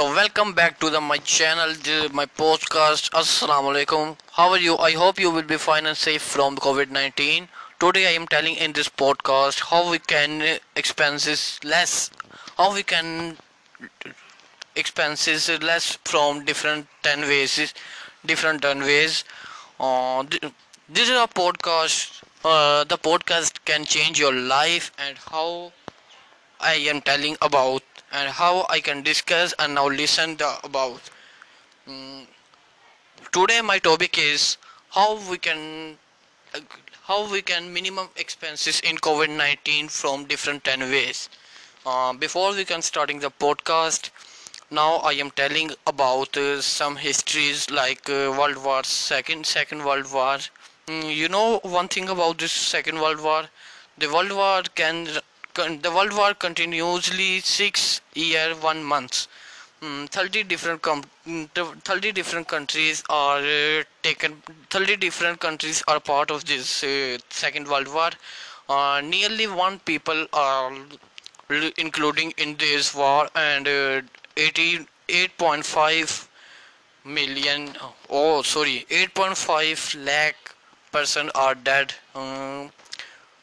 So welcome back to my channel, my podcast. Assalamu alaikum. How are you? I hope you will be fine and safe from COVID-19. Today I am telling in this podcast how we can expenses less, from different 10 ways. Uh, this is a podcast. Uh, the podcast can change your life, and how I am telling about and how I can discuss and now listen about. Mm, today my topic is how we can minimum expenses in COVID-19 from different 10 ways. Uh, before we can starting the podcast, now I am telling about uh, some histories like uh, World War II, Second World War. Mm, you know one thing about this Second World War, the World War can the World War continuously 6 years, 1 month. 30 different countries are part of this uh, Second World War. Uh, nearly 1 people are including in this war, and uh, 8.5 lakh person are dead. Hmm,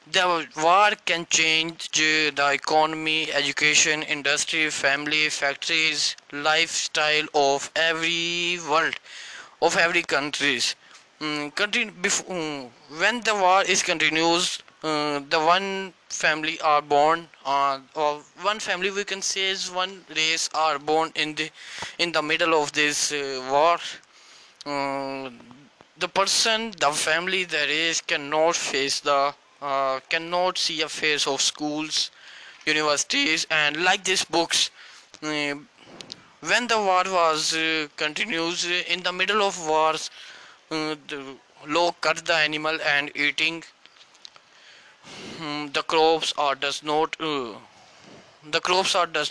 the war can change the economy, education, industry, family, factories, lifestyle of every world, of every countries. Mm, mm, when the war is continues, mm, the one family are born, uh, or one family we can say is one race are born in the middle of this uh, war. The person, the family, the race cannot face the uh, cannot see a face of schools, universities, and like these books. Uh, when the war was uh, continues, in the middle of wars, log cut the animal and eating mm, the crops or does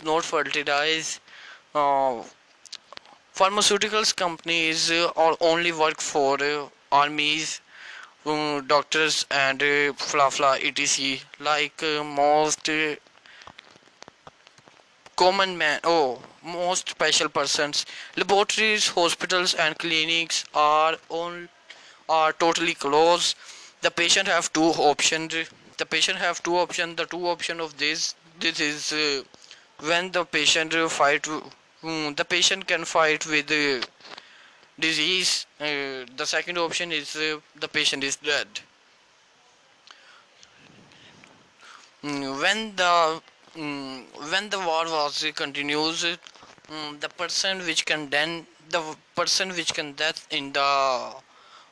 not fertilize. Pharmaceuticals companies or only work for armies doctors and فلا فلا E T C like most common man or most special persons laboratories hospitals and clinics are on are totally close the patient have two option the patient have two option the two option of this this is when the patient fight the patient can fight with disease, uh, the second option is uh, the patient is dead. Mm, mm, when the war was uh, continues, mm, the person which can death in the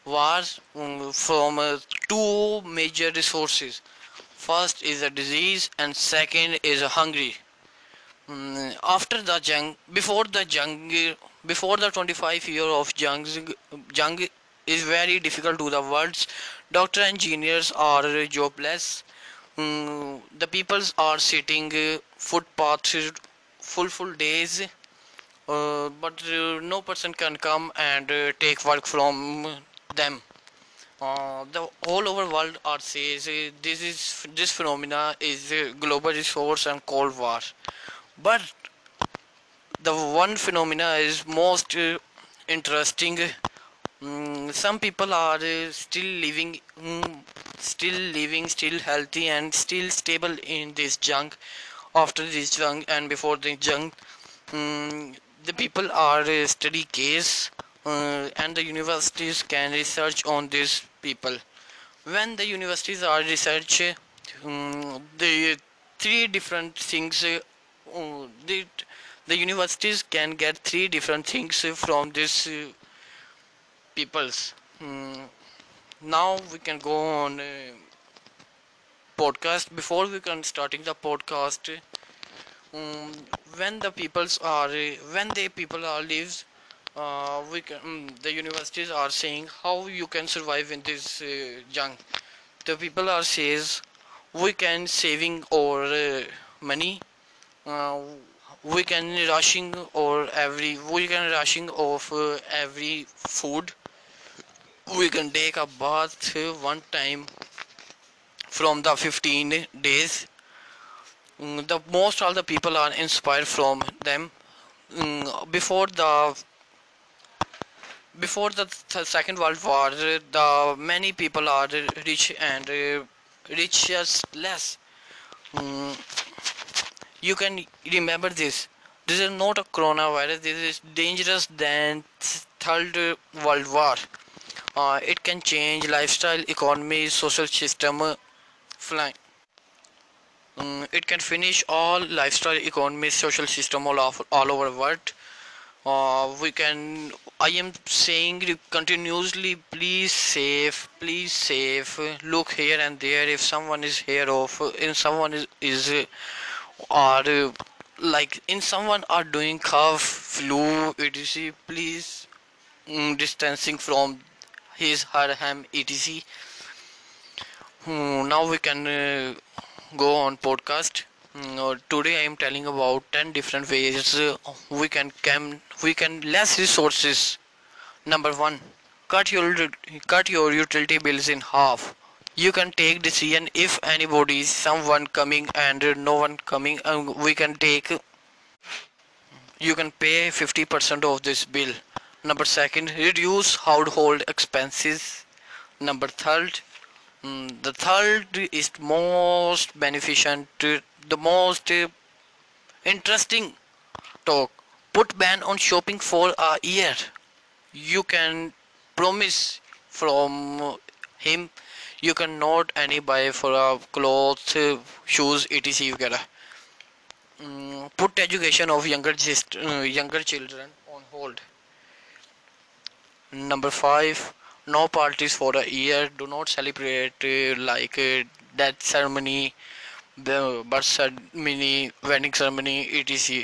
war from two major resources. First is a disease and second is a hunger. Before the jung before the 25th year of Jung is very difficult to the world. Doctors, engineers are jobless. Hmm, the peoples are sitting uh, footpaths full days, uh, but uh, no person can come and take work from them. The all over world are says this phenomena is global resource and Cold War, but the one phenomena is most interesting some people are still living still living still healthy and still stable in this جنگ after this جنگ and before this جنگ the people are study case and the universities can research on this people when the universities are research the three different things the universities can get three different things from these uh, peoples. Hmm. Now we can go on uh, podcast. Before we can starting the podcast, um, when the uh, people are lives, we can um, the universities are saying how you can survive in this junk. The people are says we can saving our money we can ration of uh, every food. We can take a bath one time from the 15 days. Mm, the most all the people are inspired from them. Mm, before the Second World War, the many people are rich and uh, richest less. Mm, you can remember this. This is not a coronavirus. This is dangerous than Third World War. Uh, it can change lifestyle, economy, social system. Uh, mm, it can finish all lifestyle, economy, social system all over the world. Uh, I am saying continuously, please safe, look here and there. If someone is here, if someone is or like in someone are doing cough, flu, etc., please mm, distancing from his, her, him, etc. Hmm, now we can uh, go on podcast. Hmm, today I am telling about 10 different ways uh, we can less resources. Number 1, cut your utility bills in half you can take decision if anybody, someone coming and no one coming, and uh, we can take, you can pay 50% of this bill. Number second, reduce household expenses. Number third, mm, the third is most beneficent, the most interesting talk. Put ban on shopping for a year. You can promise from him you cannot any buy for a clothes, shoes, etc. etc. Mm, put education of uh, younger children on hold. Number 5, no parties for a year. Do not celebrate uh, like uh, death ceremony, the birth ceremony, wedding ceremony, etc.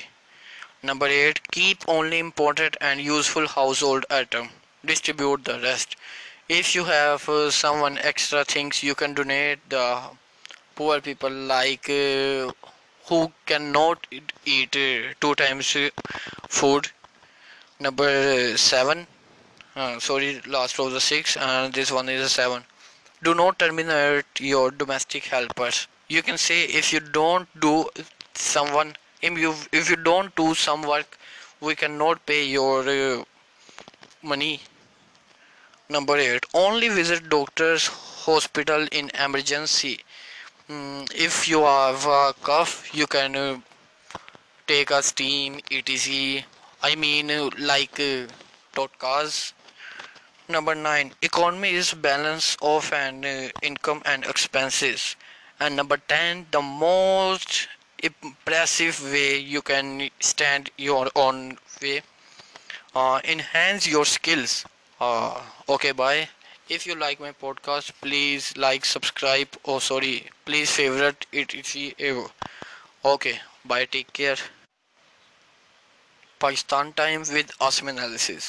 Number 8, keep only important and useful household item. Distribute the rest. If you have uh, someone extra things, you can donate the poor people, like uh, who cannot eat uh, 2 times food. Number 7, sorry, last row is 6 and this one is 7. Do not terminate your domestic helpers. You can say, if you don't do someone, if you don't do some work, we cannot pay your money. Number 8, only visit doctor's hospital in emergency. Hmm, if you have a cough, you can uh, take a steam, etc. I mean uh, like Totkas. Uh, number 9, economy is balance of an income and expenses. And number 10, the most impressive way you can stand your own way, enhance your skills. Uh, okay, bye. If you like my podcast, please like, subscribe, oh, please favorite it if you ever. Okay, bye, take care. Pakistan time with Asim analysis.